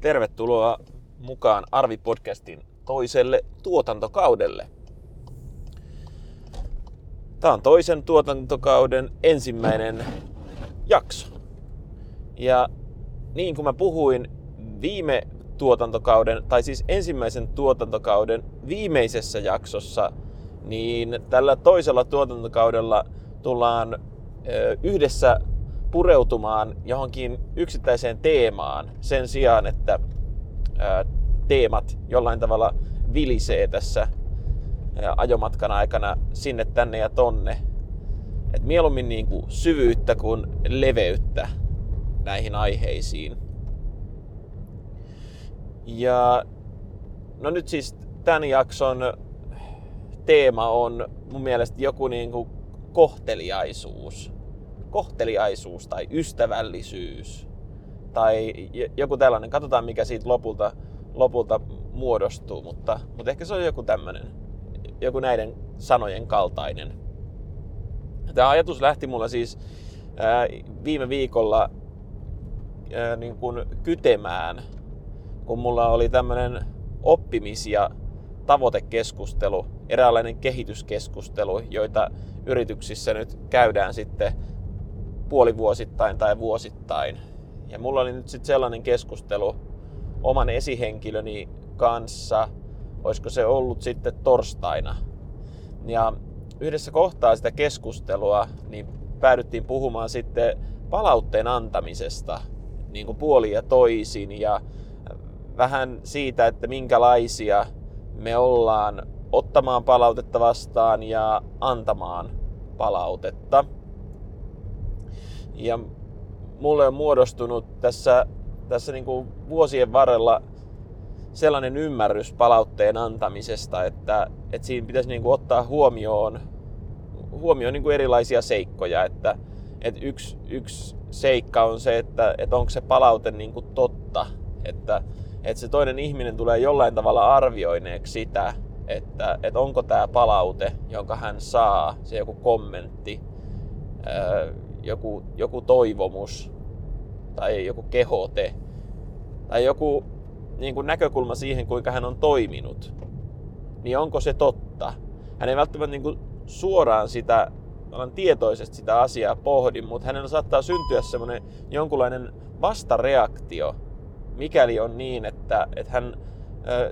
Tervetuloa mukaan Arvi-podcastin toiselle tuotantokaudelle. Tämä on toisen tuotantokauden ensimmäinen jakso. Ja niin kuin mä puhuin viime tuotantokauden, tai siis ensimmäisen tuotantokauden viimeisessä jaksossa, niin tällä toisella tuotantokaudella tullaan yhdessä pureutumaan johonkin yksittäiseen teemaan sen sijaan, että teemat jollain tavalla vilisee tässä ajomatkan aikana sinne, tänne ja tonne. Et mieluummin niin kuin syvyyttä kuin leveyttä näihin aiheisiin. Ja no nyt siis tämän jakson teema on mun mielestä joku niin kuin kohteliaisuus. Kohteliaisuus tai ystävällisyys tai joku tällainen. Katsotaan mikä siitä lopulta, lopulta muodostuu, mutta, mutta ehkä se on joku tämmöinen, joku näiden sanojen kaltainen. Tämä ajatus lähti mulla siis ää, viime viikolla ää, niin kuin kytemään, kun mulla oli tämmöinen oppimis- ja tavoitekeskustelu, eräänlainen kehityskeskustelu, joita yrityksissä nyt käydään sitten puolivuosittain tai vuosittain. Ja mulla oli nyt sitten sellainen keskustelu oman esihenkilöni kanssa, olisiko se ollut sitten torstaina. Ja yhdessä kohtaa sitä keskustelua, niin päädyttiin puhumaan sitten palautteen antamisesta niin kuin puoli ja toisin ja vähän siitä, että minkälaisia me ollaan ottamaan palautetta vastaan ja antamaan palautetta. Ja mulle on muodostunut tässä, tässä niin kuin vuosien varrella sellainen ymmärrys palautteen antamisesta, että, että siinä pitäisi niin kuin ottaa huomioon, huomioon niin kuin erilaisia seikkoja. Että, että yksi, yksi seikka on se, että, että onko se palaute niin kuin totta, että, että se toinen ihminen tulee jollain tavalla arvioineeksi sitä, että, että onko tämä palaute, jonka hän saa, se joku kommentti, joku, joku toivomus tai joku kehote tai joku niin kuin näkökulma siihen, kuinka hän on toiminut, niin onko se totta? Hän ei välttämättä niin kuin suoraan sitä, olen tietoisesti sitä asiaa pohdin, mutta hänellä saattaa syntyä semmoinen jonkunlainen vastareaktio, mikäli on niin, että, että hän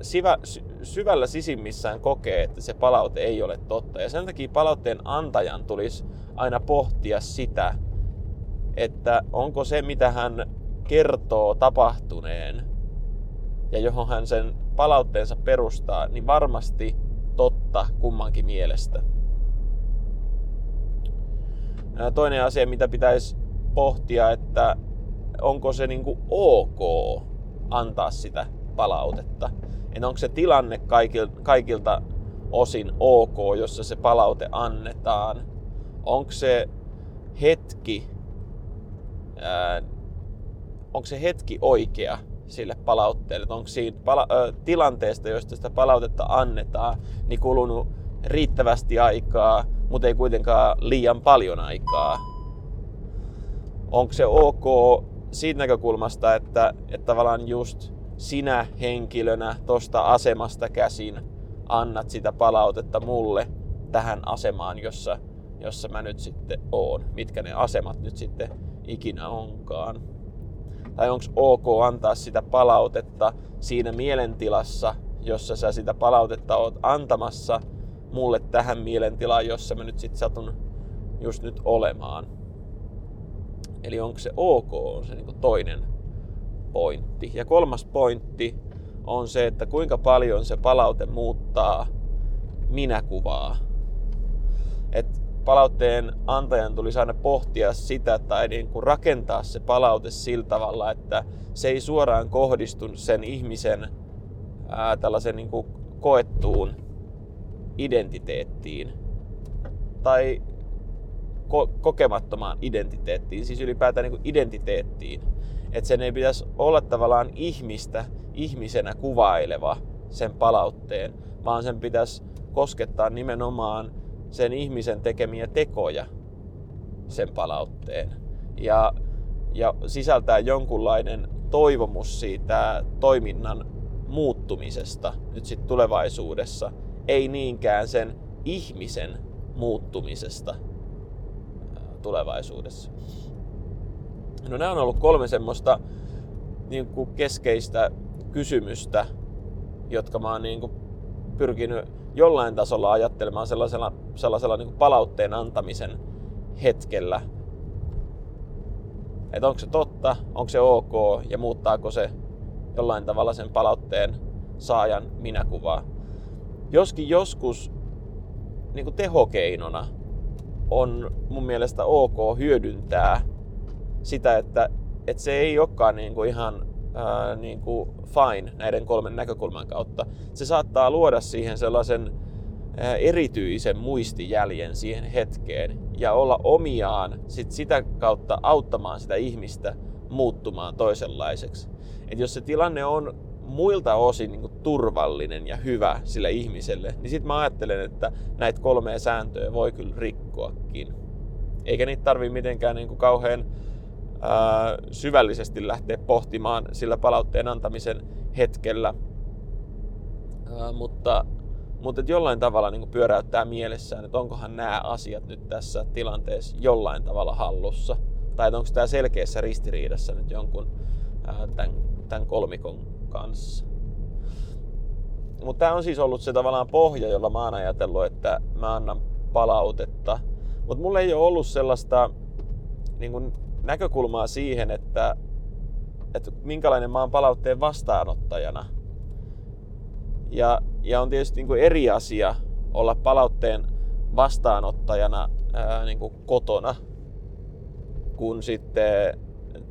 syvä, syvällä sisimmissään kokee, että se palaute ei ole totta. Ja sen takia palautteen antajan tulisi aina pohtia sitä, että onko se, mitä hän kertoo tapahtuneen ja johon hän sen palautteensa perustaa, niin varmasti totta kummankin mielestä. Toinen asia, mitä pitäisi pohtia, että onko se niin kuin ok antaa sitä palautetta. Että onko se tilanne kaikilta osin ok, jossa se palaute annetaan. Onko se hetki, ää, onko se hetki oikea sille palautteelle. Onko siitä pala- tilanteesta, josta sitä palautetta annetaan, niin kulunut riittävästi aikaa, mutta ei kuitenkaan liian paljon aikaa. Onko se ok siitä näkökulmasta, että, että tavallaan just sinä henkilönä tuosta asemasta käsin annat sitä palautetta mulle tähän asemaan, jossa, jossa mä nyt sitten oon. Mitkä ne asemat nyt sitten ikinä onkaan. Tai onko ok antaa sitä palautetta siinä mielentilassa, jossa sä sitä palautetta oot antamassa mulle tähän mielentilaan, jossa mä nyt sitten satun just nyt olemaan. Eli onko se ok, on se niinku toinen pointti. Ja kolmas pointti on se, että kuinka paljon se palaute muuttaa minäkuvaa. Et palautteen antajan tulisi aina pohtia sitä tai niin kuin rakentaa se palaute sillä tavalla, että se ei suoraan kohdistu sen ihmisen ää, tällaisen niin kuin koettuun identiteettiin tai ko- kokemattomaan identiteettiin, siis ylipäätään niin kuin identiteettiin. Että sen ei pitäisi olla tavallaan ihmistä ihmisenä kuvaileva sen palautteen, vaan sen pitäisi koskettaa nimenomaan sen ihmisen tekemiä tekoja sen palautteen. Ja, ja sisältää jonkunlainen toivomus siitä toiminnan muuttumisesta nyt sitten tulevaisuudessa, ei niinkään sen ihmisen muuttumisesta tulevaisuudessa. No nämä on ollut kolme semmoista niin kuin keskeistä kysymystä, jotka mä oon niin kuin pyrkinyt jollain tasolla ajattelemaan sellaisella, sellaisella niin kuin palautteen antamisen hetkellä. Että onko se totta, onko se ok ja muuttaako se jollain tavalla sen palautteen saajan minäkuvaa. Joskin joskus niin kuin tehokeinona on mun mielestä ok hyödyntää sitä, että, että se ei olekaan niin kuin ihan ää, niin kuin fine näiden kolmen näkökulman kautta. Se saattaa luoda siihen sellaisen ää, erityisen muistijäljen siihen hetkeen ja olla omiaan sit sitä kautta auttamaan sitä ihmistä muuttumaan toisenlaiseksi. Et jos se tilanne on muilta osin niin turvallinen ja hyvä sille ihmiselle, niin sitten mä ajattelen, että näitä kolmea sääntöä voi kyllä rikkoakin. Eikä niitä tarvi mitenkään niin kuin kauhean ää, syvällisesti lähteä pohtimaan sillä palautteen antamisen hetkellä. Ää, mutta mutta jollain tavalla niin pyöräyttää mielessään, että onkohan nämä asiat nyt tässä tilanteessa jollain tavalla hallussa. Tai onko tämä selkeässä ristiriidassa nyt jonkun ää, tämän, tämän kolmikon kanssa. Mutta tämä on siis ollut se tavallaan pohja, jolla mä oon ajatellut, että mä annan palautetta. Mutta mulla ei ole ollut sellaista niin kun, näkökulmaa siihen, että, että minkälainen mä oon palautteen vastaanottajana. Ja, ja on tietysti niin eri asia olla palautteen vastaanottajana ää, niin kotona kuin sitten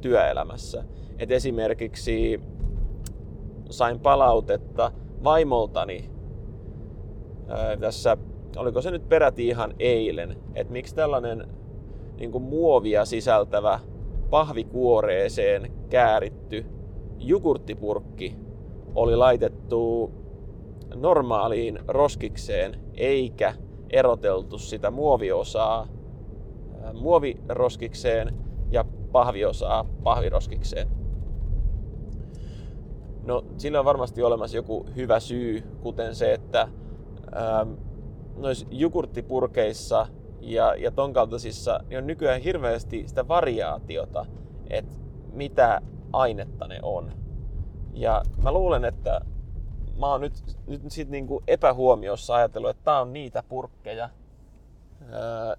työelämässä. Et esimerkiksi sain palautetta vaimoltani ää, tässä, oliko se nyt peräti ihan eilen, että miksi tällainen niin kuin muovia sisältävä pahvikuoreeseen kääritty jogurttipurkki oli laitettu normaaliin roskikseen eikä eroteltu sitä muoviosaa muoviroskikseen ja pahviosaa pahviroskikseen. No, sillä on varmasti olemassa joku hyvä syy, kuten se, että ähm, noissa jogurttipurkeissa ja, ja ton kaltaisissa niin on nykyään hirveästi sitä variaatiota, että mitä ainetta ne on. Ja mä luulen, että mä oon nyt, nyt sit niinku epähuomiossa ajatellut, että tää on niitä purkkeja, ää,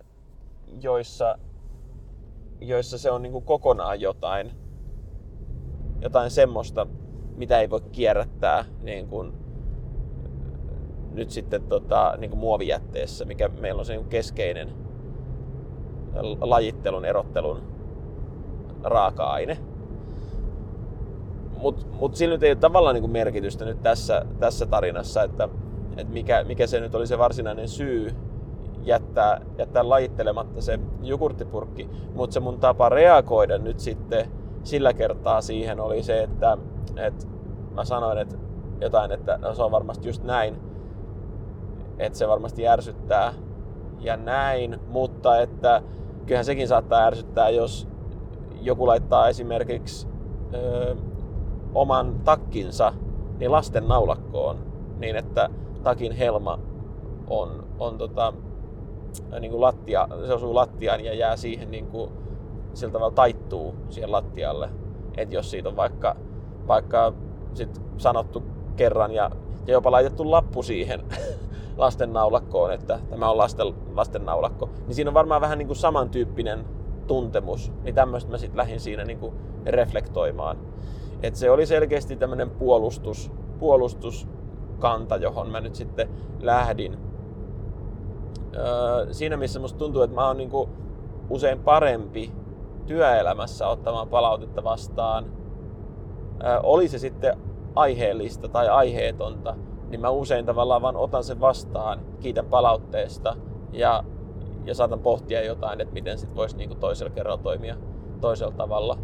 joissa, joissa se on niinku kokonaan jotain, jotain semmoista, mitä ei voi kierrättää niin kuin, nyt sitten tota, niin kuin muovijätteessä, mikä meillä on se niin keskeinen lajittelun, erottelun raaka-aine. Mutta mut sillä nyt ei ole tavallaan niin kuin merkitystä nyt tässä, tässä tarinassa, että, että mikä, mikä se nyt oli se varsinainen syy jättää, jättää lajittelematta se jogurttipurkki. Mutta se mun tapa reagoida nyt sitten sillä kertaa siihen oli se, että että mä sanoin että jotain, että no se on varmasti just näin, että se varmasti ärsyttää ja näin, mutta että kyllähän sekin saattaa ärsyttää, jos joku laittaa esimerkiksi ö, oman takkinsa niin lasten naulakkoon, niin että takin helma on, on tota, niin kuin lattia, se osuu lattiaan ja jää siihen niin kuin, sillä tavalla taittuu siihen lattialle. Että jos siitä on vaikka vaikka sit sanottu kerran ja, ja jopa laitettu lappu siihen lasten naulakkoon, että tämä on lasten, lasten naulakko, niin siinä on varmaan vähän niin kuin samantyyppinen tuntemus, niin tämmöistä mä sitten lähdin siinä niin kuin reflektoimaan. Et se oli selkeästi tämmöinen puolustus, puolustuskanta, johon mä nyt sitten lähdin. Öö, siinä missä musta tuntuu, että mä oon niin kuin usein parempi työelämässä ottamaan palautetta vastaan oli se sitten aiheellista tai aiheetonta, niin mä usein tavallaan vaan otan sen vastaan, kiitän palautteesta ja, ja saatan pohtia jotain, että miten sit voisi niinku toisella kerralla toimia toisella tavalla.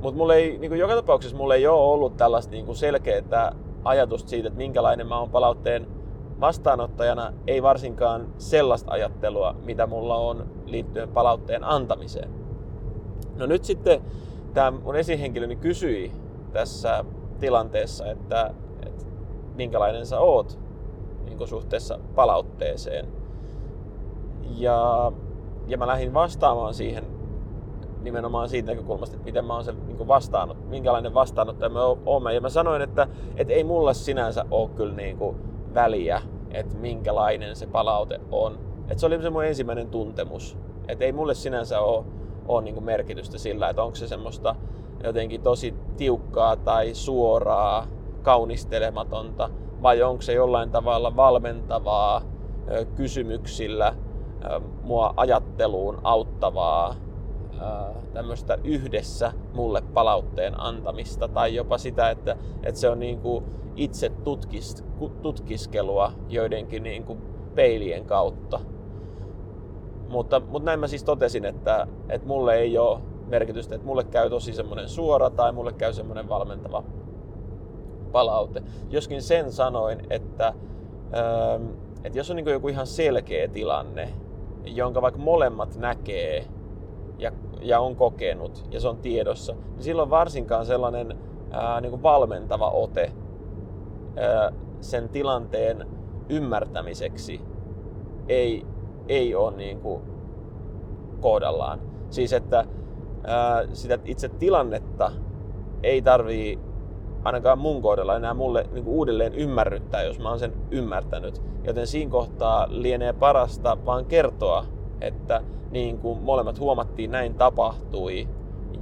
Mutta mulla ei, niin kuin joka tapauksessa mulla ei ole ollut tällaista niin kuin selkeää ajatusta siitä, että minkälainen mä oon palautteen vastaanottajana, ei varsinkaan sellaista ajattelua, mitä mulla on liittyen palautteen antamiseen. No nyt sitten tämä mun esihenkilöni kysyi tässä tilanteessa, että, että minkälainen sä oot niin suhteessa palautteeseen. Ja, ja mä lähdin vastaamaan siihen nimenomaan siitä näkökulmasta, että miten mä oon se niin vastaanot, minkälainen vastaanottaja mä oon. Ja mä sanoin, että, että ei mulla sinänsä ole kyllä niin kuin väliä, että minkälainen se palaute on. Että se oli se mun ensimmäinen tuntemus. Että ei mulle sinänsä ole, ole niin merkitystä sillä, että onko se semmoista jotenkin tosi tiukkaa tai suoraa, kaunistelematonta, vai onko se jollain tavalla valmentavaa kysymyksillä mua ajatteluun auttavaa tämmöistä yhdessä mulle palautteen antamista tai jopa sitä, että, että se on niin kuin itse tutkis, tutkiskelua joidenkin niin kuin peilien kautta. Mutta, mutta näin mä siis totesin, että, että mulle ei ole merkitystä, että mulle käy tosi semmoinen suora tai mulle käy semmoinen valmentava palaute. Joskin sen sanoin, että, että jos on niin joku ihan selkeä tilanne, jonka vaikka molemmat näkee ja, ja on kokenut ja se on tiedossa, niin silloin varsinkaan sellainen ää, niin kuin valmentava ote ää, sen tilanteen ymmärtämiseksi ei, ei ole niin kuin kohdallaan. Siis että ää, sitä itse tilannetta ei tarvii ainakaan mun kohdalla enää mulle niin kuin uudelleen ymmärryttää, jos mä oon sen ymmärtänyt. Joten siinä kohtaa lienee parasta vaan kertoa, että niin kuin molemmat huomattiin, näin tapahtui.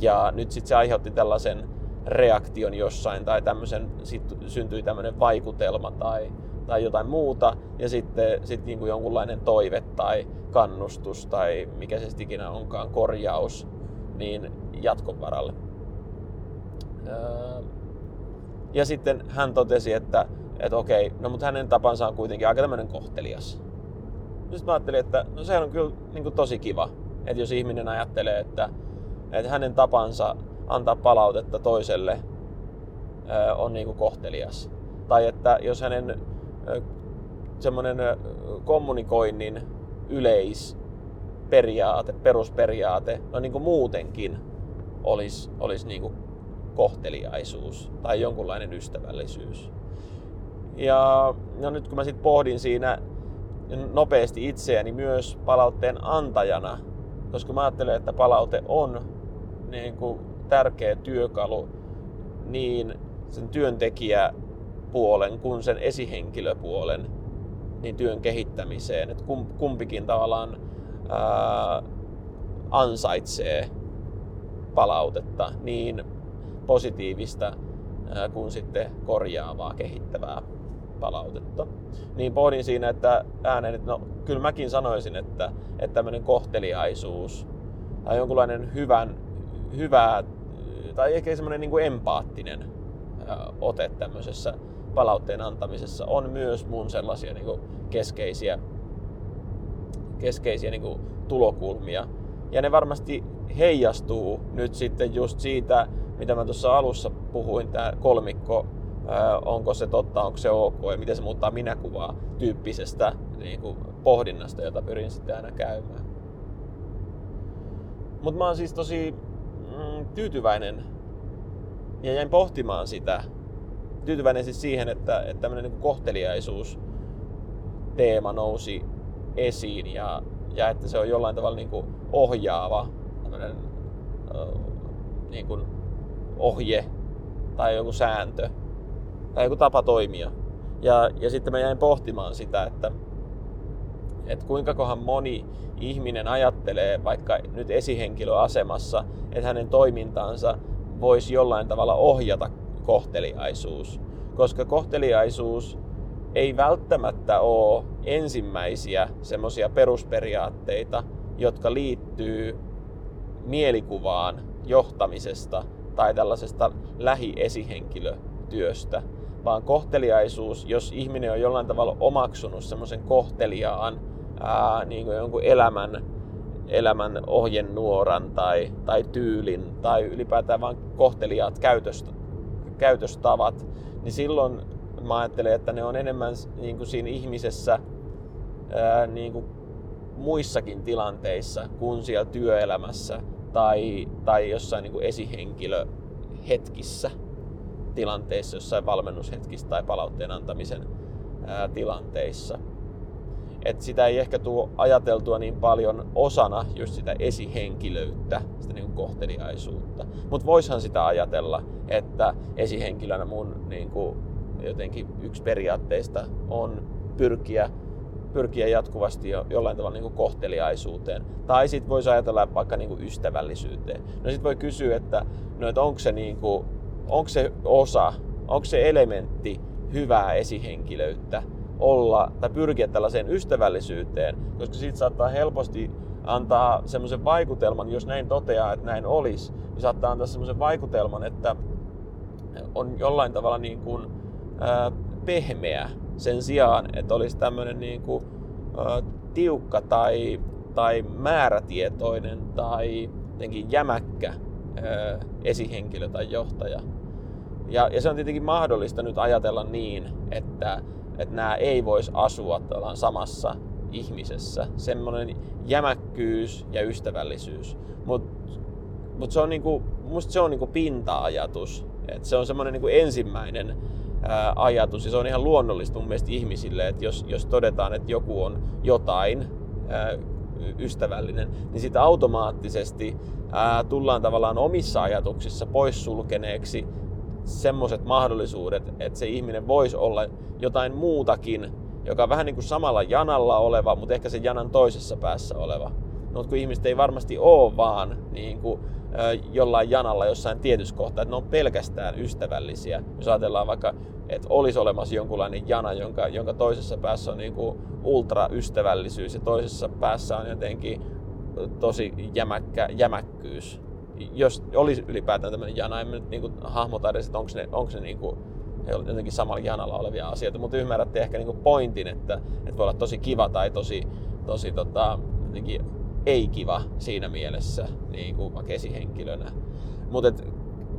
Ja nyt sitten se aiheutti tällaisen reaktion jossain tai tämmöisen, sit syntyi tämmöinen vaikutelma tai, tai jotain muuta. Ja sitten sit niin kuin jonkunlainen toive tai kannustus tai mikä se ikinä onkaan korjaus niin jatkon varalle. Öö, ja sitten hän totesi, että, että okei, no mutta hänen tapansa on kuitenkin aika tämmöinen kohtelias. Sitten mä ajattelin, että no sehän on kyllä niin kuin tosi kiva, että jos ihminen ajattelee, että, että hänen tapansa antaa palautetta toiselle on niin kuin kohtelias. Tai että jos hänen semmoinen kommunikoinnin yleisperiaate, perusperiaate, no niin kuin muutenkin olisi, olisi niin kuin kohteliaisuus tai jonkunlainen ystävällisyys. Ja no nyt kun mä sitten pohdin siinä nopeasti itseäni myös palautteen antajana, koska mä ajattelen, että palaute on niin kuin tärkeä työkalu niin sen työntekijäpuolen kuin sen esihenkilöpuolen niin työn kehittämiseen. Että kumpikin tavallaan ää, ansaitsee palautetta niin positiivista kuin sitten korjaavaa, kehittävää palautetta. Niin pohdin siinä, että ääneen, että no kyllä mäkin sanoisin, että, että tämmöinen kohteliaisuus tai jonkunlainen hyvän, hyvä tai ehkä semmoinen niin kuin empaattinen ote tämmöisessä palautteen antamisessa on myös mun sellaisia niin kuin keskeisiä, keskeisiä niin kuin tulokulmia. Ja ne varmasti heijastuu nyt sitten just siitä mitä mä tuossa alussa puhuin, tämä kolmikko, onko se totta, onko se ok ja miten se muuttaa minäkuvaa tyyppisestä niin kuin pohdinnasta, jota pyrin sitten aina käymään. Mutta mä oon siis tosi mm, tyytyväinen ja jäin pohtimaan sitä. Tyytyväinen siis siihen, että, että tämmöinen niin kohteliaisuus teema nousi esiin ja, ja että se on jollain tavalla niin kuin ohjaava tämmöinen, niin kuin ohje tai joku sääntö tai joku tapa toimia. Ja, ja sitten mä jäin pohtimaan sitä, että, että kuinka kohan moni ihminen ajattelee vaikka nyt esihenkilöasemassa, että hänen toimintaansa voisi jollain tavalla ohjata kohteliaisuus. Koska kohteliaisuus ei välttämättä ole ensimmäisiä semmoisia perusperiaatteita, jotka liittyy mielikuvaan johtamisesta tai tällaisesta lähiesihenkilötyöstä, vaan kohteliaisuus, jos ihminen on jollain tavalla omaksunut semmoisen kohteliaan ää, niin kuin jonkun elämän elämän ohjenuoran tai, tai tyylin tai ylipäätään vain kohteliaat käytöst, käytöstavat, niin silloin mä ajattelen, että ne on enemmän niin kuin siinä ihmisessä ää, niin kuin muissakin tilanteissa kuin siellä työelämässä tai, tai jossain niin kuin esihenkilöhetkissä tilanteissa, jossain valmennushetkissä tai palautteen antamisen ää, tilanteissa. Et sitä ei ehkä tule ajateltua niin paljon osana just sitä esihenkilöyttä, sitä niin kohteliaisuutta. Mutta voishan sitä ajatella, että esihenkilönä mun niin kuin, jotenkin yksi periaatteista on pyrkiä pyrkiä jatkuvasti jo, jollain tavalla niin kuin kohteliaisuuteen. Tai sitten voisi ajatella vaikka niin kuin ystävällisyyteen. No sitten voi kysyä, että, no, että onko, se niin kuin, onko se osa, onko se elementti hyvää esihenkilöyttä olla tai pyrkiä tällaiseen ystävällisyyteen, koska siitä saattaa helposti antaa semmoisen vaikutelman, jos näin toteaa, että näin olisi, niin saattaa antaa semmoisen vaikutelman, että on jollain tavalla niin kuin, ää, pehmeä sen sijaan, että olisi tämmöinen niin kuin, tiukka tai, tai määrätietoinen tai jotenkin jämäkkä esihenkilö tai johtaja. Ja, ja se on tietenkin mahdollista nyt ajatella niin, että, että nämä ei voisi asua samassa ihmisessä. Semmoinen jämäkkyys ja ystävällisyys. Mutta mut se on niinku, musta se on niinku pinta-ajatus. Et se on semmoinen niinku ensimmäinen ää, ajatus ja se on ihan luonnollista mun mielestä ihmisille, että jos, jos todetaan, että joku on jotain ää, ystävällinen, niin sitä automaattisesti ää, tullaan tavallaan omissa ajatuksissa poissulkeneeksi semmoiset mahdollisuudet, että se ihminen voisi olla jotain muutakin, joka on vähän niin kuin samalla janalla oleva, mutta ehkä se janan toisessa päässä oleva. Mutta kun ihmiset ei varmasti ole vaan niin kuin, jollain janalla jossain tietyssä kohtaa, että ne on pelkästään ystävällisiä. Jos ajatellaan vaikka, että olisi olemassa jonkunlainen jana, jonka, jonka toisessa päässä on niin kuin ultra-ystävällisyys ja toisessa päässä on jotenkin tosi jämäkkä, jämäkkyys. Jos olisi ylipäätään tämmöinen jana, en nyt niin kuin hahmota edes, että onko ne, onko ne niin ovat jotenkin samalla janalla olevia asioita, mutta ymmärrätte ehkä niin kuin pointin, että, että voi olla tosi kiva tai tosi, tosi tota, jotenkin ei-kiva siinä mielessä niin kuin vaikka esihenkilönä. Mutta et,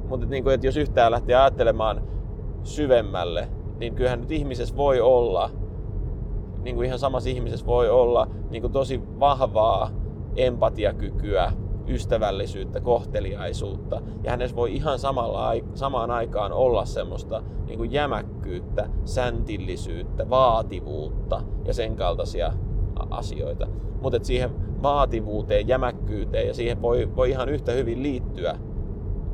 mut et, niin et jos yhtään lähtee ajattelemaan syvemmälle, niin kyllähän nyt ihmisessä voi olla, niin kuin ihan samassa ihmisessä voi olla niin kuin tosi vahvaa empatiakykyä, ystävällisyyttä, kohteliaisuutta. Ja hänessä voi ihan samalla, samaan aikaan olla semmoista niin kuin jämäkkyyttä, säntillisyyttä, vaativuutta ja sen kaltaisia asioita. Mutta siihen vaativuuteen, jämäkkyyteen ja siihen voi, voi ihan yhtä hyvin liittyä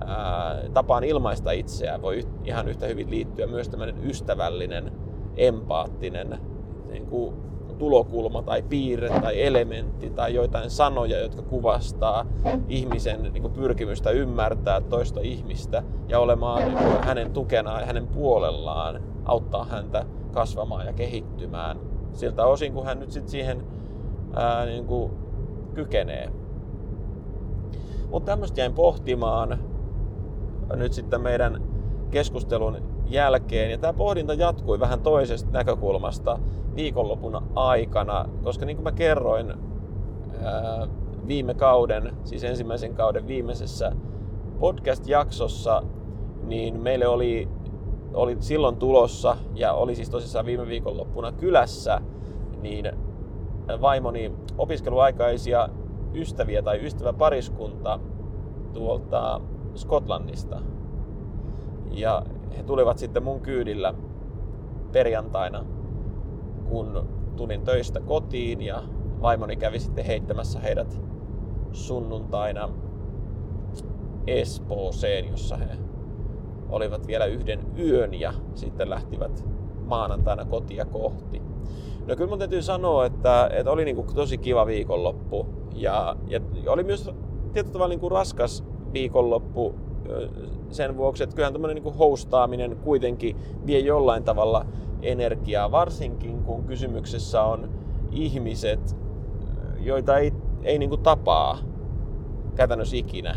ää, tapaan ilmaista itseään voi ihan yhtä hyvin liittyä myös tämmöinen ystävällinen, empaattinen niin kuin tulokulma tai piirre tai elementti tai joitain sanoja, jotka kuvastaa ihmisen niin kuin pyrkimystä ymmärtää toista ihmistä ja olemaan niin kuin hänen tukenaan ja hänen puolellaan, auttaa häntä kasvamaan ja kehittymään siltä osin, kun hän nyt sit siihen ää, niin kuin kykenee. Mutta tämmöistä jäin pohtimaan nyt sitten meidän keskustelun jälkeen. Ja tämä pohdinta jatkui vähän toisesta näkökulmasta viikonlopun aikana, koska niin kuin mä kerroin ää, viime kauden, siis ensimmäisen kauden viimeisessä podcast-jaksossa, niin meille oli, oli silloin tulossa, ja oli siis tosissaan viime viikonloppuna kylässä, niin vaimoni opiskeluaikaisia ystäviä tai ystäväpariskunta tuolta Skotlannista. Ja he tulivat sitten mun kyydillä perjantaina, kun tulin töistä kotiin ja vaimoni kävi sitten heittämässä heidät sunnuntaina Espooseen, jossa he olivat vielä yhden yön ja sitten lähtivät maanantaina kotia kohti. No kyllä mun täytyy sanoa, että, että oli niin kuin tosi kiva viikonloppu ja, ja oli myös tietyllä tavalla niin kuin raskas viikonloppu sen vuoksi, että kyllähän tämmöinen niin hostaaminen kuitenkin vie jollain tavalla energiaa, varsinkin kun kysymyksessä on ihmiset, joita ei, ei niin tapaa käytännössä ikinä.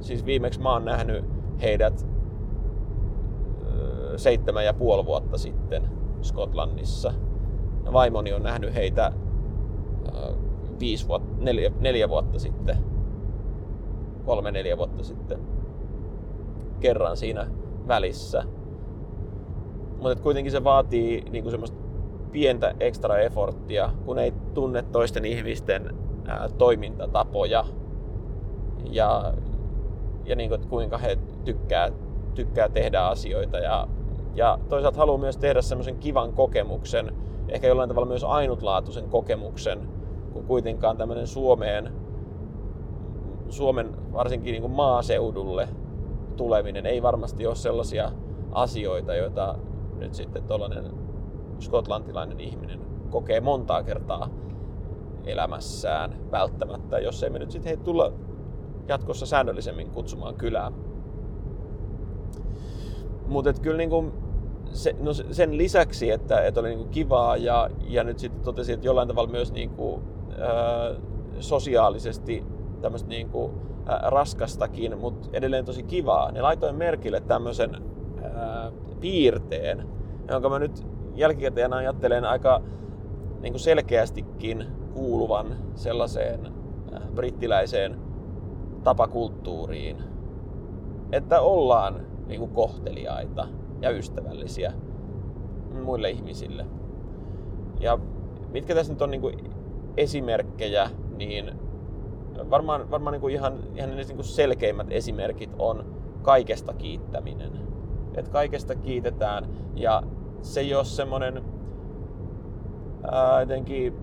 Siis viimeksi mä oon nähnyt heidät seitsemän ja puoli vuotta sitten Skotlannissa. Vaimoni on nähnyt heitä viisi vuotta, neljä, neljä vuotta sitten, kolme neljä vuotta sitten, kerran siinä välissä. Mutta kuitenkin se vaatii niinku semmoista pientä extra efforttia, kun ei tunne toisten ihmisten ää, toimintatapoja ja, ja niin kuin, että kuinka he tykkää, tykkää tehdä asioita. Ja, ja toisaalta haluaa myös tehdä semmoisen kivan kokemuksen, ehkä jollain tavalla myös ainutlaatuisen kokemuksen, kun kuitenkaan tämmöinen Suomeen, Suomen varsinkin niin kuin maaseudulle tuleminen ei varmasti ole sellaisia asioita, joita nyt sitten tuollainen skotlantilainen ihminen kokee montaa kertaa elämässään välttämättä, jos ei me nyt sitten tulla jatkossa säännöllisemmin kutsumaan kylää. Mutta kyllä niinku se, no sen lisäksi, että, että oli niinku kivaa ja, ja nyt sitten totesin, että jollain tavalla myös niinku, ää, sosiaalisesti tämmöistä niinku, ää, raskastakin, mutta edelleen tosi kivaa, niin laitoin merkille tämmöisen piirteen, jonka mä nyt jälkikäteen ajattelen aika niin kuin selkeästikin kuuluvan sellaiseen brittiläiseen tapakulttuuriin, että ollaan niin kuin kohteliaita ja ystävällisiä muille ihmisille. Ja mitkä tässä nyt on niin kuin esimerkkejä, niin varmaan, varmaan niin kuin ihan, ihan niin kuin selkeimmät esimerkit on kaikesta kiittäminen. Että kaikesta kiitetään ja se ei ole semmoinen jotenkin,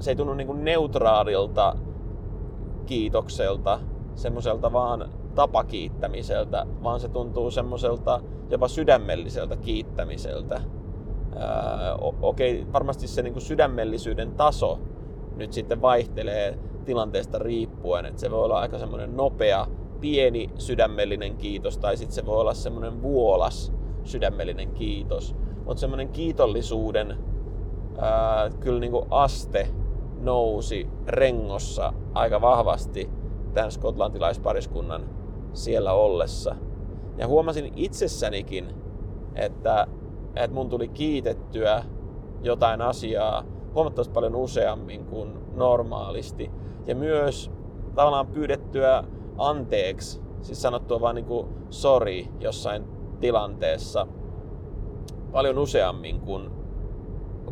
se ei tunnu niin kuin neutraalilta kiitokselta, semmoiselta vaan tapakiittämiseltä, vaan se tuntuu semmoiselta jopa sydämelliseltä kiittämiseltä. Okei, okay, varmasti se niin kuin sydämellisyyden taso nyt sitten vaihtelee tilanteesta riippuen, että se voi olla aika semmoinen nopea, pieni sydämellinen kiitos, tai sitten se voi olla semmoinen vuolas sydämellinen kiitos mutta semmoinen kiitollisuuden ää, kyllä niin kuin aste nousi rengossa aika vahvasti tämän skotlantilaispariskunnan siellä ollessa. Ja huomasin itsessänikin, että, että mun tuli kiitettyä jotain asiaa huomattavasti paljon useammin kuin normaalisti. Ja myös tavallaan pyydettyä anteeksi, siis sanottua vaan niin kuin sorry jossain tilanteessa paljon useammin kuin,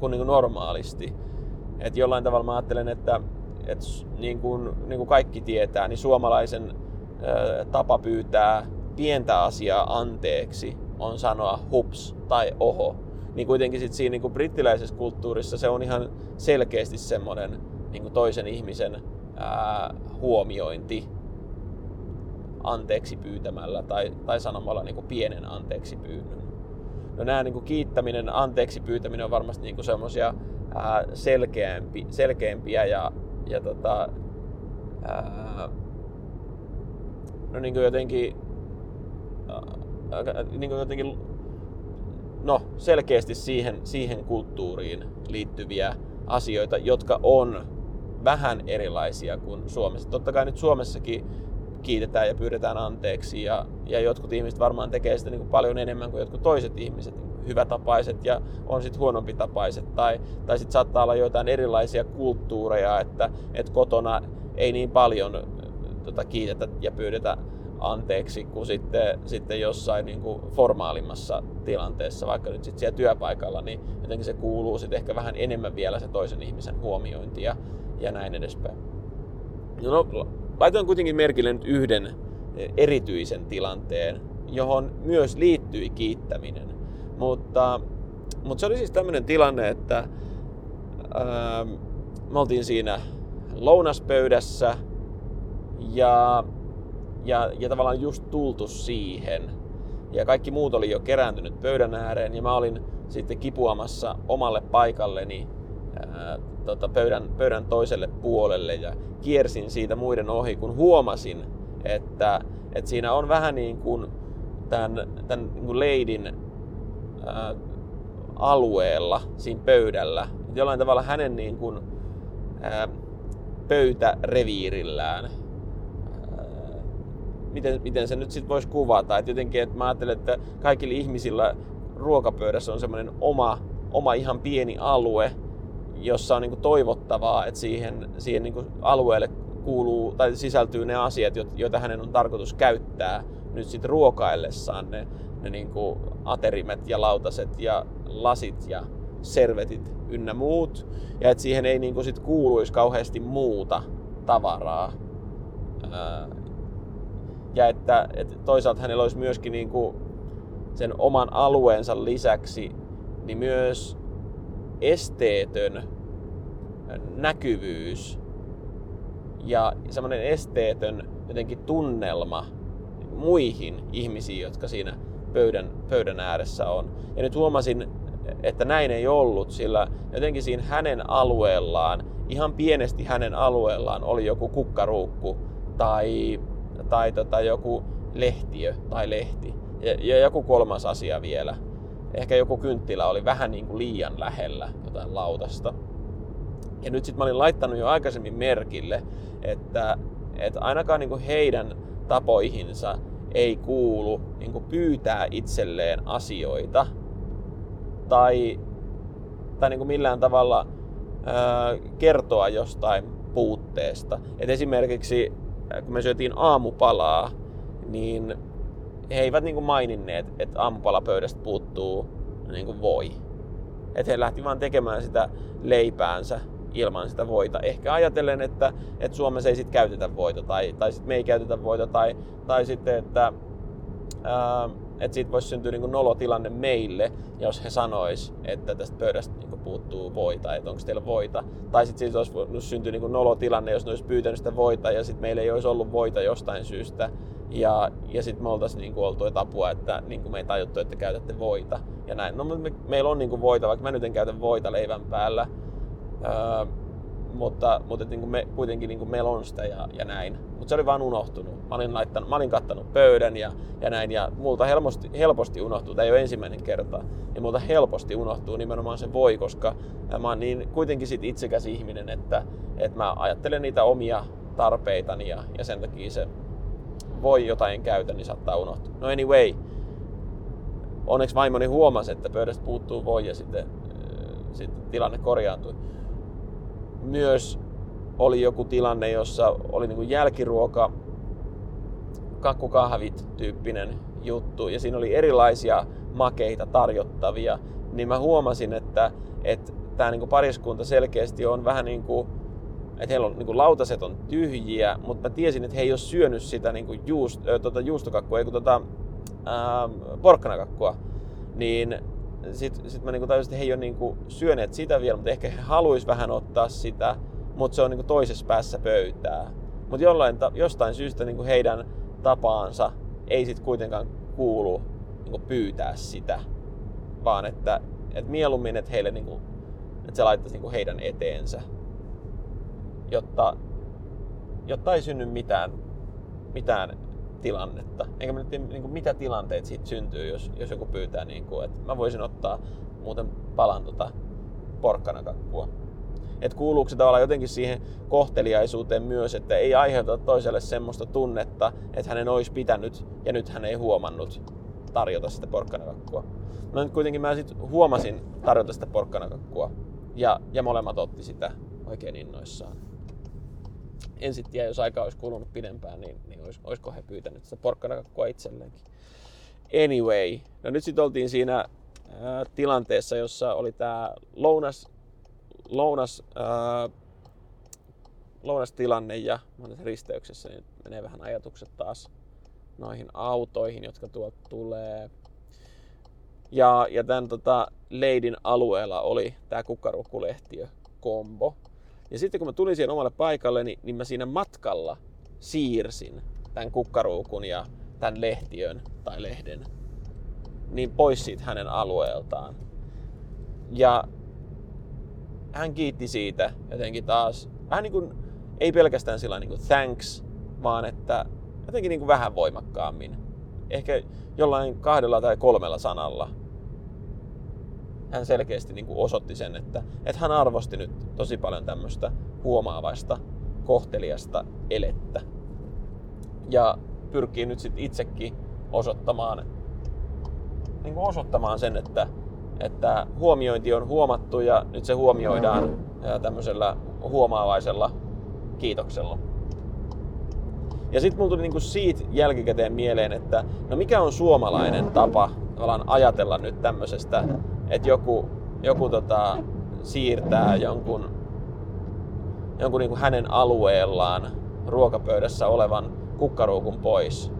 kuin, niin kuin normaalisti. Et jollain tavalla mä ajattelen, että, että niin, kuin, niin kuin kaikki tietää, niin suomalaisen ö, tapa pyytää pientä asiaa anteeksi on sanoa hups tai oho. Niin kuitenkin sit siinä niin kuin brittiläisessä kulttuurissa se on ihan selkeästi semmoinen niin kuin toisen ihmisen ää, huomiointi anteeksi pyytämällä tai, tai sanomalla niin kuin pienen anteeksi pyynnön. No nämä niin kuin kiittäminen, anteeksi pyytäminen on varmasti niin kuin semmoisia selkeämpi, selkeämpiä ja, ja tota, ää, no niin kuin jotenkin, ää, niin kuin jotenkin no, selkeästi siihen, siihen kulttuuriin liittyviä asioita, jotka on vähän erilaisia kuin Suomessa. Totta kai nyt Suomessakin kiitetään ja pyydetään anteeksi ja, ja jotkut ihmiset varmaan tekee sitä niin kuin paljon enemmän kuin jotkut toiset ihmiset, niin hyvätapaiset ja on sitten huonompi tapaiset tai, tai sitten saattaa olla joitain erilaisia kulttuureja, että, että kotona ei niin paljon tota, kiitetä ja pyydetä anteeksi kuin sitten, sitten jossain niin kuin formaalimmassa tilanteessa, vaikka nyt sitten siellä työpaikalla, niin jotenkin se kuuluu sitten ehkä vähän enemmän vielä se toisen ihmisen huomiointi ja, ja näin edespäin. No, laitoin kuitenkin merkille nyt yhden erityisen tilanteen, johon myös liittyi kiittäminen. Mutta, mutta se oli siis tämmöinen tilanne, että ää, me oltiin siinä lounaspöydässä ja, ja, ja tavallaan just tultu siihen. Ja kaikki muut oli jo kerääntynyt pöydän ääreen ja mä olin sitten kipuamassa omalle paikalleni ää, tota, pöydän, pöydän toiselle puolelle ja kiersin siitä muiden ohi, kun huomasin, että, että siinä on vähän niin kuin tämän, tämän niin kuin leidin ää, alueella siinä pöydällä. Jollain tavalla hänen niin kuin, ää, pöytäreviirillään. miten, miten se nyt sitten voisi kuvata? Et jotenkin, että mä ajattelen, että kaikilla ihmisillä ruokapöydässä on semmoinen oma, oma ihan pieni alue, jossa on niin kuin toivottavaa, että siihen, siihen niin kuin alueelle kuuluu tai sisältyy ne asiat, joita hänen on tarkoitus käyttää nyt sitten ruokaillessaan ne, ne niin kuin aterimet ja lautaset ja lasit ja servetit ynnä muut. Ja että siihen ei niin kuin sit kuuluisi kauheasti muuta tavaraa. Ja että, että toisaalta hänellä olisi myöskin niin kuin sen oman alueensa lisäksi niin myös esteetön näkyvyys ja semmoinen esteetön jotenkin tunnelma muihin ihmisiin, jotka siinä pöydän, pöydän ääressä on. Ja nyt huomasin, että näin ei ollut, sillä jotenkin siinä hänen alueellaan, ihan pienesti hänen alueellaan oli joku kukkaruukku tai, tai tota, joku lehtiö tai lehti. Ja, ja joku kolmas asia vielä. Ehkä joku kynttilä oli vähän niin kuin liian lähellä jotain lautasta. Ja nyt sitten mä olin laittanut jo aikaisemmin merkille, että, että ainakaan niin kuin heidän tapoihinsa ei kuulu niin kuin pyytää itselleen asioita tai, tai niin kuin millään tavalla ää, kertoa jostain puutteesta. Et esimerkiksi kun me syötiin aamupalaa, niin he eivät niin kuin maininneet, että aamupalapöydästä puuttuu niin kuin voi. Että he lähti vaan tekemään sitä leipäänsä ilman sitä voita. Ehkä ajatellen, että, että Suomessa ei sitten käytetä voita tai, tai sitten me ei käytetä voita tai, tai sitten, että, ää, että siitä voisi syntyä niin nolotilanne meille, jos he sanois, että tästä pöydästä puuttuu voita, että onko teillä voita. Tai sitten siitä olisi syntyä niin nolotilanne, jos ne olisi pyytänyt sitä voita ja sitten meillä ei olisi ollut voita jostain syystä. Ja, ja sitten me oltaisiin niin kuin oltu, että apua, että niin kuin me ei tajuttu, että käytätte voita. Ja näin. No, me, meillä on niin kuin voita, vaikka mä nyt en käytä voita leivän päällä. Öö, mutta, mutta niin kuin me, kuitenkin niin kuin meillä on sitä ja, ja näin. Mutta se oli vaan unohtunut. Mä olin, laittanut, mä olin kattanut pöydän ja, ja näin, ja multa helposti, helposti unohtuu, tämä ei ole ensimmäinen kerta, ja multa helposti unohtuu nimenomaan se voi, koska mä oon niin kuitenkin sit itsekäs ihminen, että, että mä ajattelen niitä omia tarpeitani ja, ja sen takia se voi jotain käytä, niin saattaa unohtua. No anyway, onneksi vaimoni huomasi, että pöydästä puuttuu voi ja sitten, sitten tilanne korjaantui myös oli joku tilanne, jossa oli niin kuin jälkiruoka, kakkukahvit tyyppinen juttu ja siinä oli erilaisia makeita tarjottavia, niin mä huomasin, että, että tämä niin pariskunta selkeästi on vähän niin kuin, että heillä on niin kuin lautaset on tyhjiä, mutta mä tiesin, että he ei ole syönyt sitä niin kuin juust, äh, tota juustokakkua, ei kun tota, äh, porkkanakakkua. Niin sitten sit mä niinku tajusin, että he ei ole niinku syöneet sitä vielä, mutta ehkä he haluaisi vähän ottaa sitä, mutta se on niinku toisessa päässä pöytää. Mutta jollain, jostain syystä niinku heidän tapaansa ei sitten kuitenkaan kuulu niinku pyytää sitä, vaan että et mieluummin, että heille niinku, että se laittaisi niinku heidän eteensä, jotta, jotta ei synny mitään, mitään tilannetta. Enkä mä nyt tiedä, niin kuin mitä tilanteet siitä syntyy, jos, jos joku pyytää, niin kuin, että mä voisin ottaa muuten palan tota porkkanakakkua. Että kuuluuko se tavallaan jotenkin siihen kohteliaisuuteen myös, että ei aiheuta toiselle semmoista tunnetta, että hänen olisi pitänyt ja nyt hän ei huomannut tarjota sitä porkkanakakkua. No nyt kuitenkin mä sitten huomasin tarjota sitä porkkanakakkua ja, ja molemmat otti sitä oikein innoissaan en sitten tiedä, jos aika olisi kulunut pidempään, niin, niin olis, olisiko he pyytänyt sitä porkkanakakkua itselleenkin. Anyway, no nyt sitten oltiin siinä ää, tilanteessa, jossa oli tämä lounas, lounas, ää, lounastilanne ja mä olen risteyksessä, niin menee vähän ajatukset taas noihin autoihin, jotka tuolta tulee. Ja, ja tämän tota, Leidin alueella oli tämä kukkarukkulehtiö kombo. Ja sitten kun mä tulin siihen omalle paikalle, niin, niin mä siinä matkalla siirsin tämän kukkaruukun ja tämän lehtiön tai lehden niin pois siitä hänen alueeltaan. Ja hän kiitti siitä jotenkin taas, vähän niin kuin, ei pelkästään sillä niin kuin thanks, vaan että jotenkin niin kuin vähän voimakkaammin. Ehkä jollain kahdella tai kolmella sanalla hän selkeästi niin kuin osoitti sen, että, että hän arvosti nyt tosi paljon tämmöistä huomaavaista, kohteliasta elettä. Ja pyrkii nyt sitten itsekin osoittamaan, niin kuin osoittamaan sen, että, että huomiointi on huomattu ja nyt se huomioidaan tämmöisellä huomaavaisella kiitoksella. Ja sitten mulla tuli niinku siitä jälkikäteen mieleen, että no mikä on suomalainen tapa ajatella nyt tämmöisestä, että joku, joku tota, siirtää jonkun, jonkun niinku hänen alueellaan ruokapöydässä olevan kukkaruukun pois.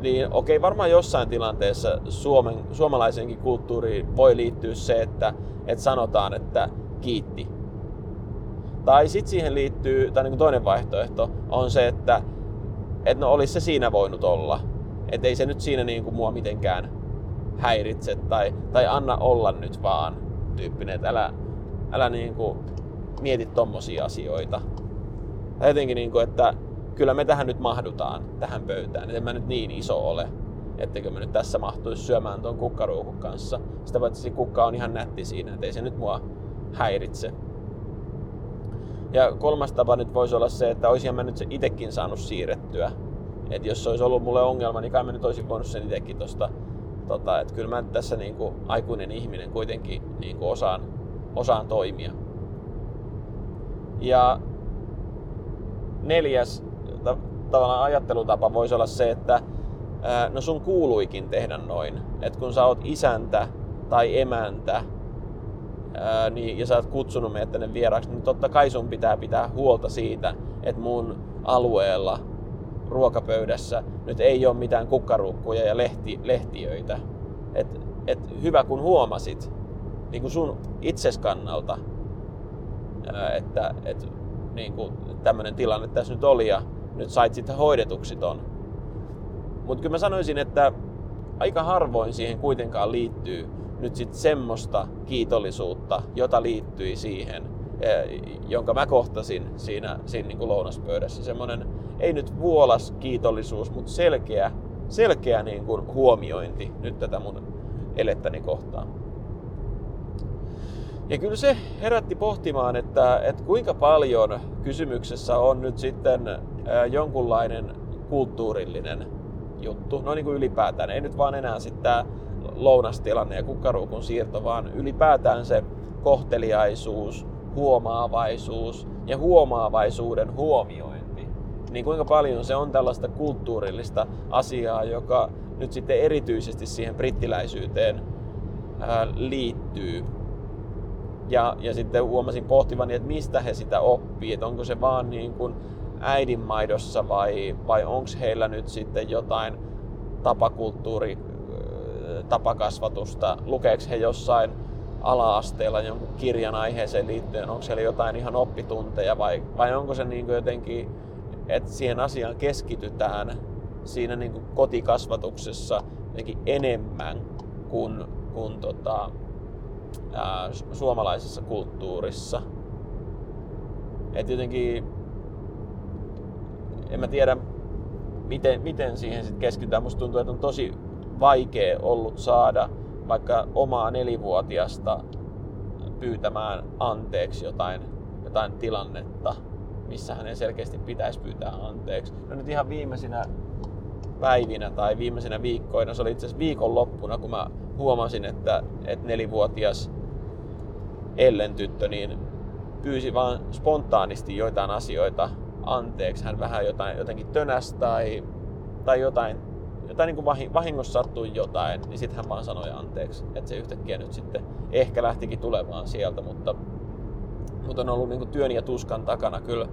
Niin okei, varmaan jossain tilanteessa Suomen, suomalaisenkin kulttuuriin voi liittyä se, että, että sanotaan, että kiitti. Tai sitten siihen liittyy, tai niin toinen vaihtoehto on se, että että no olisi se siinä voinut olla. Että ei se nyt siinä niin kuin mua mitenkään häiritse tai, tai anna olla nyt vaan tyyppinen, että älä, älä niin kuin mieti tommosia asioita. Tai jotenkin niin kuin, että kyllä me tähän nyt mahdutaan, tähän pöytään. Että en mä nyt niin iso ole, ettekö mä nyt tässä mahtuisi syömään tuon kukkaruukun kanssa. Sitä paitsi kukka on ihan nätti siinä, että ei se nyt mua häiritse. Ja kolmas tapa nyt voisi olla se, että olisin mä nyt se itekin saanut siirrettyä. Että jos se olisi ollut mulle ongelma, niin kai mä nyt olisin voinut sen itekin tosta. Tota, että kyllä mä tässä niin kuin aikuinen ihminen kuitenkin niin kuin osaan, osaan toimia. Ja neljäs tavallaan ajattelutapa voisi olla se, että no sun kuuluikin tehdä noin. Että kun sä oot isäntä tai emäntä ää, niin, ja sä oot kutsunut meidät tänne vieraaksi, niin totta kai sun pitää pitää huolta siitä, että mun alueella ruokapöydässä nyt ei ole mitään kukkaruukkuja ja lehti, lehtiöitä. Et, et hyvä kun huomasit niin kuin sun itses kannalta, että et, niin kuin tämmöinen tilanne tässä nyt oli ja nyt sait sitten hoidetuksi ton. Mutta kyllä mä sanoisin, että aika harvoin siihen kuitenkaan liittyy nyt sitten semmoista kiitollisuutta, jota liittyi siihen, jonka mä kohtasin siinä, siinä niin kuin lounaspöydässä. Semmoinen, ei nyt vuolas kiitollisuus, mutta selkeä, selkeä niin kuin huomiointi nyt tätä mun elettäni kohtaan. Ja kyllä se herätti pohtimaan, että, että kuinka paljon kysymyksessä on nyt sitten eh, jonkunlainen kulttuurillinen juttu, no niin kuin ylipäätään. Ei nyt vaan enää sitten tämä lounastilanne ja kukkaruukun siirto, vaan ylipäätään se kohteliaisuus, huomaavaisuus ja huomaavaisuuden huomiointi. Niin kuinka paljon se on tällaista kulttuurillista asiaa, joka nyt sitten erityisesti siihen brittiläisyyteen liittyy. Ja, ja sitten huomasin pohtivani, että mistä he sitä oppii, että onko se vaan niin kuin äidinmaidossa vai, vai onko heillä nyt sitten jotain tapakulttuuri tapakasvatusta, lukeeko he jossain ala-asteella jonkun kirjan aiheeseen liittyen, onko siellä jotain ihan oppitunteja vai, vai onko se niin jotenkin, että siihen asiaan keskitytään siinä niin kuin kotikasvatuksessa jotenkin enemmän kuin, kuin tota, ää, suomalaisessa kulttuurissa. Että jotenkin, en mä tiedä, miten, miten siihen sitten keskitytään. Musta tuntuu, että on tosi vaikea ollut saada vaikka omaa nelivuotiasta pyytämään anteeksi jotain, jotain tilannetta, missä hänen selkeästi pitäisi pyytää anteeksi. No nyt ihan viimeisinä päivinä tai viimeisinä viikkoina, se oli itse asiassa viikonloppuna, kun mä huomasin, että, että nelivuotias Ellen tyttö niin pyysi vaan spontaanisti joitain asioita anteeksi. Hän vähän jotain, jotenkin tönäs tai, tai jotain jotain niin kuin vahingossa sattui jotain, niin sitten hän vaan sanoi anteeksi. Että se yhtäkkiä nyt sitten ehkä lähtikin tulemaan sieltä, mutta, mutta on ollut niin kuin työn ja tuskan takana kyllä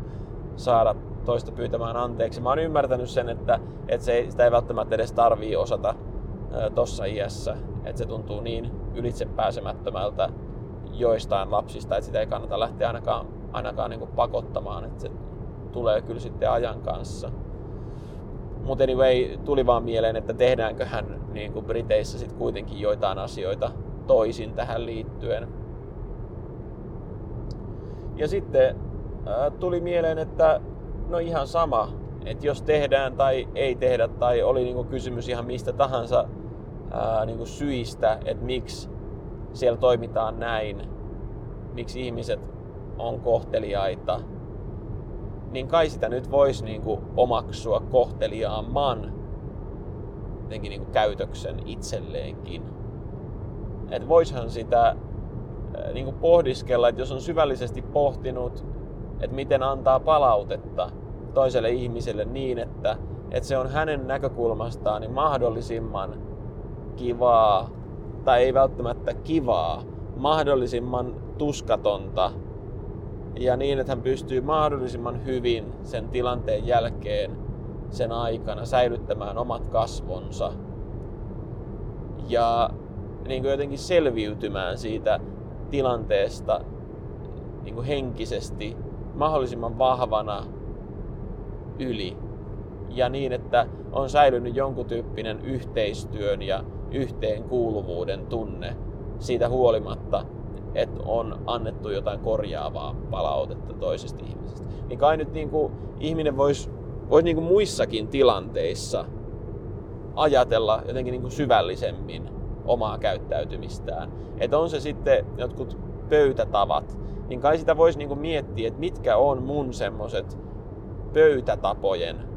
saada toista pyytämään anteeksi. Mä oon ymmärtänyt sen, että, että se ei, sitä ei välttämättä edes tarvii osata tuossa iässä. Että se tuntuu niin ylitsepääsemättömältä joistain lapsista, että sitä ei kannata lähteä ainakaan, ainakaan niin pakottamaan. Että se tulee kyllä sitten ajan kanssa. Mutta anyway, tuli vaan mieleen, että tehdäänköhän niin kuin Briteissä sitten kuitenkin joitain asioita toisin tähän liittyen. Ja sitten äh, tuli mieleen, että no ihan sama, että jos tehdään tai ei tehdä, tai oli niin kuin kysymys ihan mistä tahansa äh, niin kuin syistä, että miksi siellä toimitaan näin, miksi ihmiset on kohteliaita, niin kai sitä nyt voisi niin kuin omaksua kohteliaamman jotenkin niin kuin käytöksen itselleenkin. että voishan sitä niin kuin pohdiskella, että jos on syvällisesti pohtinut, että miten antaa palautetta toiselle ihmiselle niin, että, että se on hänen näkökulmastaan niin mahdollisimman kivaa, tai ei välttämättä kivaa, mahdollisimman tuskatonta ja niin, että hän pystyy mahdollisimman hyvin sen tilanteen jälkeen sen aikana säilyttämään omat kasvonsa ja niin kuin jotenkin selviytymään siitä tilanteesta niin kuin henkisesti mahdollisimman vahvana yli. Ja niin, että on säilynyt jonkun tyyppinen yhteistyön ja yhteenkuuluvuuden tunne siitä huolimatta, että on annettu jotain korjaavaa palautetta toisesta ihmisestä. Niin kai nyt niin kuin ihminen voisi vois niin kuin muissakin tilanteissa ajatella jotenkin niin kuin syvällisemmin omaa käyttäytymistään. Että on se sitten jotkut pöytätavat, niin kai sitä voisi niin kuin miettiä, että mitkä on mun semmoset pöytätapojen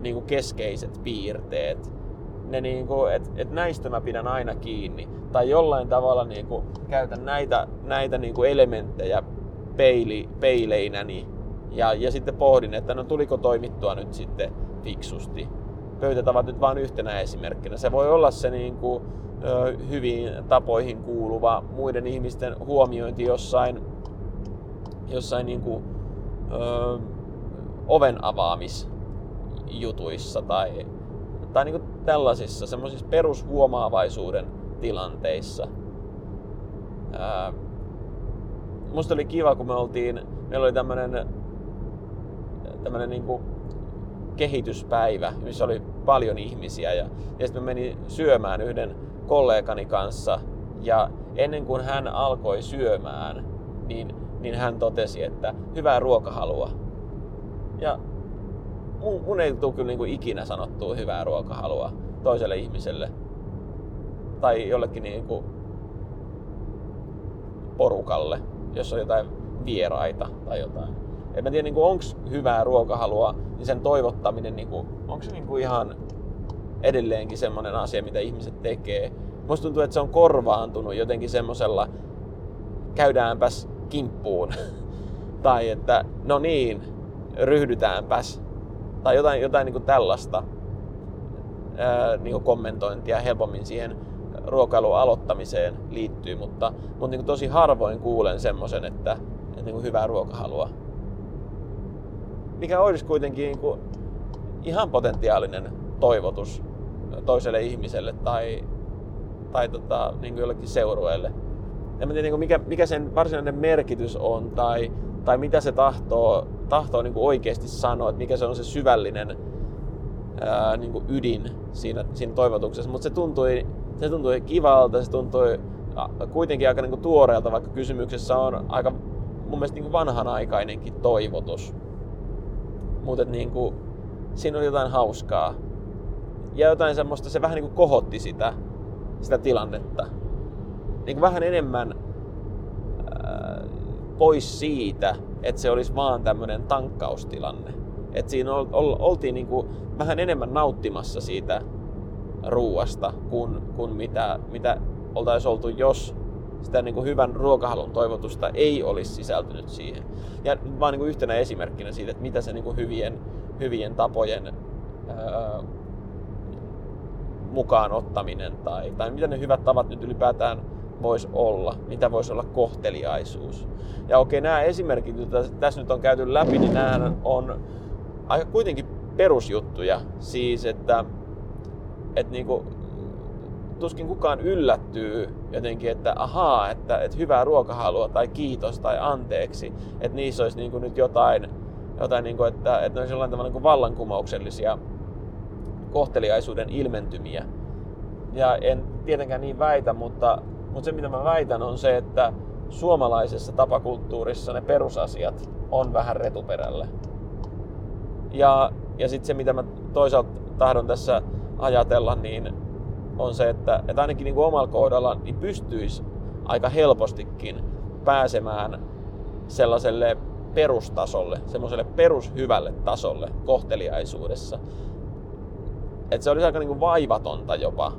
niin kuin keskeiset piirteet. Ne niin kuin, et, et näistä mä pidän aina kiinni. Tai jollain tavalla niin kuin käytän näitä, näitä niin kuin elementtejä peili, peileinäni. Ja, ja sitten pohdin, että no tuliko toimittua nyt sitten fiksusti. Pöytätavat nyt vain yhtenä esimerkkinä. Se voi olla se niin kuin, ö, hyviin tapoihin kuuluva muiden ihmisten huomiointi jossain, jossain niin kuin, ö, oven avaamisjutuissa tai, tai niin kuin tällaisissa semmoisissa perushuomaavaisuuden tilanteissa. Ää, musta oli kiva, kun me oltiin, meillä oli tämmönen, tämmönen niin kuin kehityspäivä, missä oli paljon ihmisiä ja, ja sitten me menin syömään yhden kollegani kanssa ja ennen kuin hän alkoi syömään, niin, niin hän totesi, että hyvää ruokahalua. Ja mun, mun ei tule kyllä niin kuin ikinä sanottua hyvää ruokahalua toiselle ihmiselle tai jollekin niin kuin porukalle, jos on jotain vieraita tai jotain. En mä tiedä, niin onko hyvää ruokahalua, niin sen toivottaminen, niin kuin, onko se niin kuin ihan edelleenkin semmoinen asia, mitä ihmiset tekee. Musta tuntuu, että se on korvaantunut jotenkin semmoisella, käydäänpäs kimppuun. tai että no niin, ryhdytäänpäs. Tai jotain, jotain niin kuin tällaista ää, niin kuin kommentointia helpommin siihen ruokailun aloittamiseen liittyy, mutta, mutta niin kuin tosi harvoin kuulen semmoisen, että, että niin kuin hyvää ruokahalua. Mikä olisi kuitenkin niin kuin ihan potentiaalinen toivotus toiselle ihmiselle tai, tai tota, niin kuin jollekin seurueelle. En tiedä, niin kuin mikä, mikä sen varsinainen merkitys on tai, tai mitä se tahtoo, tahtoo niin kuin oikeasti sanoa, että mikä se on se syvällinen ää, niin kuin ydin siinä, siinä toivotuksessa. Mutta se tuntui, se tuntui kivalta, se tuntui kuitenkin aika niin kuin tuoreelta, vaikka kysymyksessä on aika mun mielestä niin kuin vanhanaikainenkin toivotus. Mutta niin siinä oli jotain hauskaa ja jotain semmoista, se vähän niin kuin kohotti sitä, sitä tilannetta. Niin kuin vähän enemmän pois siitä, että se olisi vaan tämmöinen tankkaustilanne. Että siinä ol, ol, oltiin niin kuin vähän enemmän nauttimassa siitä ruuasta kuin, kuin mitä, mitä oltaisiin oltu, jos sitä niin kuin hyvän ruokahalun toivotusta ei olisi sisältynyt siihen. Ja vaan niin kuin yhtenä esimerkkinä siitä, että mitä se niin kuin hyvien, hyvien tapojen ää, mukaan ottaminen tai, tai mitä ne hyvät tavat nyt ylipäätään voisi olla, mitä voisi olla kohteliaisuus. Ja okei, nämä esimerkit, joita tässä nyt on käyty läpi, niin nämä on aika kuitenkin perusjuttuja. Siis, että, että niin kuin, tuskin kukaan yllättyy jotenkin, että ahaa, että, että hyvää ruokahalua tai kiitos tai anteeksi, että niissä olisi niin kuin nyt jotain, jotain niin kuin, että, että ne olisi jollain tavalla niin kuin vallankumouksellisia kohteliaisuuden ilmentymiä. Ja en tietenkään niin väitä, mutta, mutta se mitä mä väitän on se, että suomalaisessa tapakulttuurissa ne perusasiat on vähän retuperällä. Ja, ja sitten se, mitä mä toisaalta tahdon tässä ajatella, niin on se, että, että ainakin niin kuin omalla kohdalla niin pystyisi aika helpostikin pääsemään sellaiselle perustasolle, semmoiselle perushyvälle tasolle kohteliaisuudessa. Että se olisi aika niin kuin vaivatonta jopa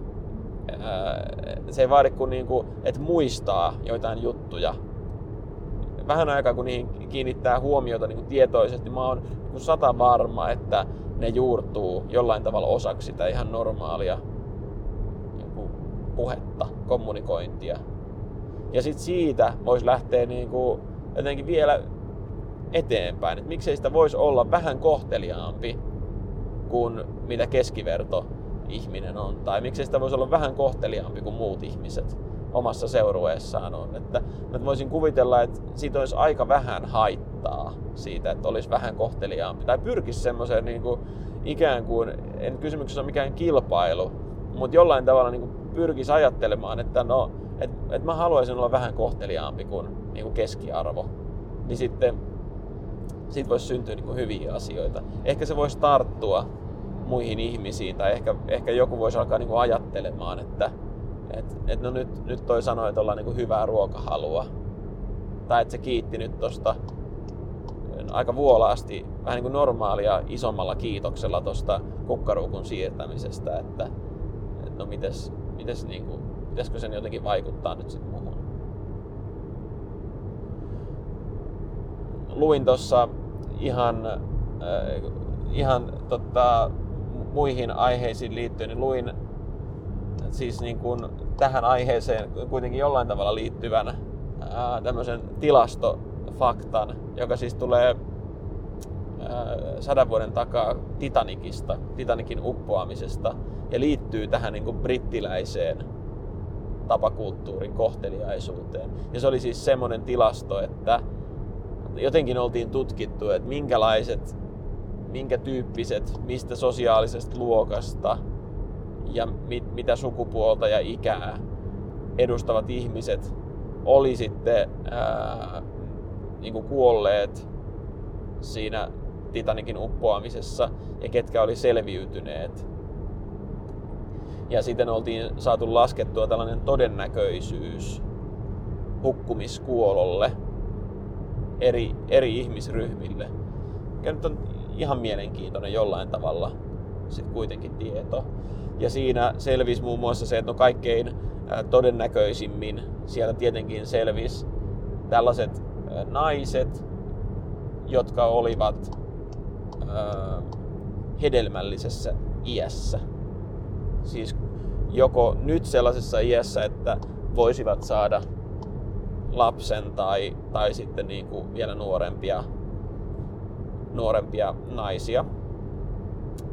se ei vaadi kuin, niin kuin että muistaa joitain juttuja. Vähän aikaa kun niihin kiinnittää huomiota niin kuin tietoisesti, mä oon niin sata varma, että ne juurtuu jollain tavalla osaksi sitä ihan normaalia niin puhetta, kommunikointia. Ja sitten siitä voisi lähteä niin kuin jotenkin vielä eteenpäin. Että miksei sitä voisi olla vähän kohteliaampi kuin mitä keskiverto ihminen on. Tai miksei sitä voisi olla vähän kohteliaampi kuin muut ihmiset omassa seurueessaan on. Että mä voisin kuvitella, että siitä olisi aika vähän haittaa siitä, että olisi vähän kohteliaampi. Tai pyrkisi semmoiseen niin kuin, ikään kuin, en kysymyksessä ole mikään kilpailu, mutta jollain tavalla niin kuin pyrkisi ajattelemaan, että no, että et mä haluaisin olla vähän kohteliaampi kuin, niin kuin keskiarvo. Niin sitten siitä voisi syntyä niin kuin hyviä asioita. Ehkä se voisi tarttua muihin ihmisiin tai ehkä, ehkä joku voisi alkaa niin kuin ajattelemaan, että et, et no nyt, nyt toi sanoi, että ollaan niin kuin hyvää ruokahalua. Tai että se kiitti nyt tosta aika vuolaasti, vähän niin kuin normaalia isommalla kiitoksella tuosta kukkaruukun siirtämisestä, että, että no mites, mites niin kuin, pitäisikö sen jotenkin vaikuttaa nyt sitten muuhun. Luin tuossa ihan, äh, ihan tota, muihin aiheisiin liittyen, niin luin siis niin kuin tähän aiheeseen kuitenkin jollain tavalla liittyvän ää, tämmöisen tilastofaktan, joka siis tulee ää, sadan vuoden takaa Titanicista, Titanikin uppoamisesta ja liittyy tähän niin kuin brittiläiseen tapakulttuurin kohteliaisuuteen. Ja se oli siis semmoinen tilasto, että jotenkin oltiin tutkittu, että minkälaiset, minkä tyyppiset, mistä sosiaalisesta luokasta ja mit, mitä sukupuolta ja ikää edustavat ihmiset oli sitten ää, niin kuin kuolleet siinä Titanikin uppoamisessa ja ketkä oli selviytyneet. Ja sitten oltiin saatu laskettua tällainen todennäköisyys hukkumiskuololle eri, eri ihmisryhmille. Ja nyt on ihan mielenkiintoinen jollain tavalla sitten kuitenkin tieto. Ja siinä selvisi muun muassa se, että no kaikkein todennäköisimmin sieltä tietenkin selvisi tällaiset naiset, jotka olivat hedelmällisessä iässä. Siis joko nyt sellaisessa iässä, että voisivat saada lapsen tai, tai sitten niin kuin vielä nuorempia, nuorempia naisia.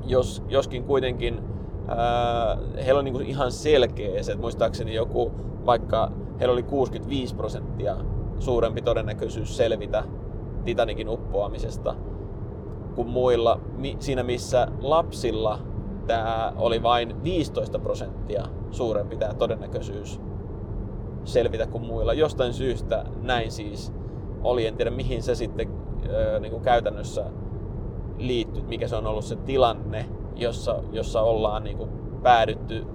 Jos, joskin kuitenkin ää, heillä on niin ihan selkeä se, että muistaakseni joku, vaikka heillä oli 65 prosenttia suurempi todennäköisyys selvitä Titanikin uppoamisesta kuin muilla, siinä missä lapsilla tämä oli vain 15 prosenttia suurempi tämä todennäköisyys selvitä kuin muilla. Jostain syystä näin siis oli. En tiedä mihin se sitten niin kuin käytännössä liittyy, mikä se on ollut se tilanne, jossa, jossa ollaan niin kuin päädytty,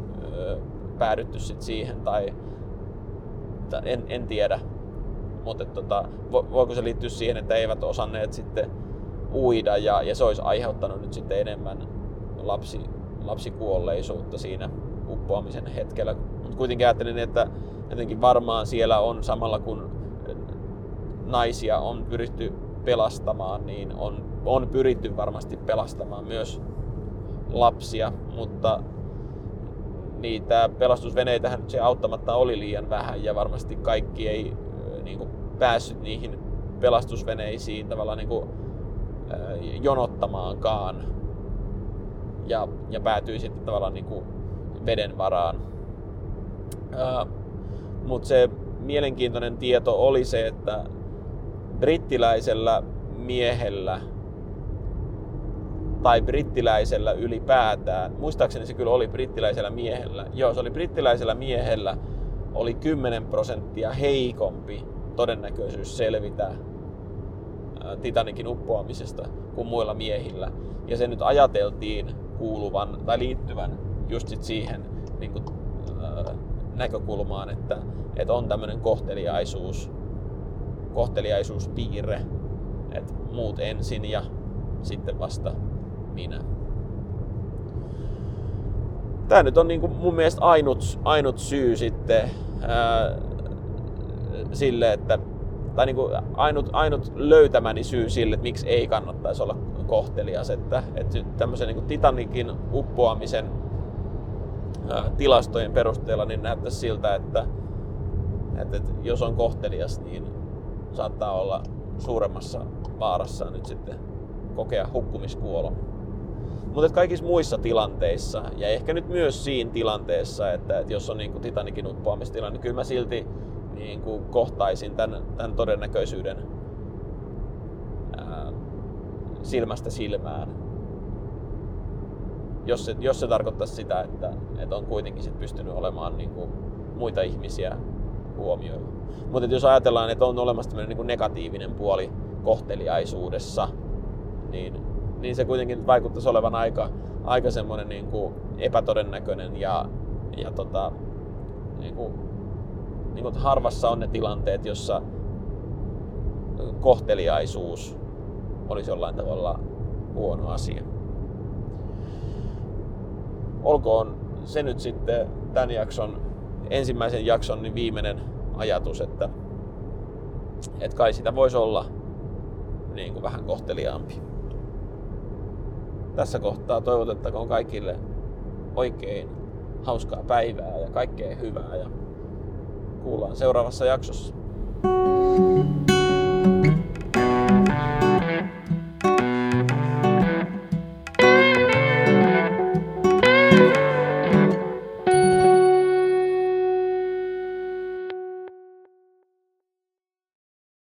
päädytty sit siihen tai en, en tiedä. Mutta tota, voiko se liittyä siihen, että eivät osanneet sitten uida ja, ja se olisi aiheuttanut nyt sitten enemmän lapsi, lapsikuolleisuutta siinä uppoamisen hetkellä. Mutta kuitenkin ajattelin, että jotenkin varmaan siellä on samalla kun naisia on pyritty pelastamaan, niin on, on pyritty varmasti pelastamaan myös lapsia, mutta niitä pelastusveneitähän se auttamatta oli liian vähän ja varmasti kaikki ei niin kuin, päässyt niihin pelastusveneisiin tavallaan niin kuin, jonottamaankaan ja, ja päätyi sitten tavallaan niin kuin veden varaan. Mutta se mielenkiintoinen tieto oli se, että brittiläisellä miehellä tai brittiläisellä ylipäätään, muistaakseni se kyllä oli brittiläisellä miehellä, joo se oli brittiläisellä miehellä, oli 10 prosenttia heikompi todennäköisyys selvitä Titanikin uppoamisesta kuin muilla miehillä. Ja se nyt ajateltiin kuuluvan tai liittyvän just sit siihen niin kuin, äh, näkökulmaan, että, että on tämmöinen kohteliaisuus, kohteliaisuuspiirre, että muut ensin ja sitten vasta minä. tämä nyt on niin kuin mun mielestä ainut, ainut syy sitten ää, sille, että tai niin kuin ainut, ainut löytämäni syy sille, että miksi ei kannattaisi olla kohtelias, että, että tämmöisen niin Titanikin uppoamisen ää, tilastojen perusteella niin näyttäisi siltä, että, että, että jos on kohtelias, niin saattaa olla suuremmassa vaarassa nyt sitten kokea hukkumiskuolon. Mutta kaikissa muissa tilanteissa, ja ehkä nyt myös siinä tilanteessa, että, että jos on niin kuin Titanikin uppoamistilanne, niin kyllä mä silti niin kuin kohtaisin tämän, tämän todennäköisyyden ää, silmästä silmään. Jos se, jos se tarkoittaisi sitä, että, että on kuitenkin sit pystynyt olemaan niin kuin muita ihmisiä huomioilla. Mutta jos ajatellaan, että on olemassa tämmöinen niin negatiivinen puoli kohteliaisuudessa, niin, niin se kuitenkin vaikuttaisi olevan aika, aika semmoinen niin kuin epätodennäköinen ja, ja tota, niin kuin niin kuin harvassa on ne tilanteet, jossa kohteliaisuus olisi jollain tavalla huono asia. Olkoon se nyt sitten tämän jakson, ensimmäisen jakson niin viimeinen ajatus, että, että kai sitä voisi olla niin kuin vähän kohteliaampi. Tässä kohtaa toivotettakoon kaikille oikein hauskaa päivää ja kaikkea hyvää ja kuullaan seuraavassa jaksossa. thank you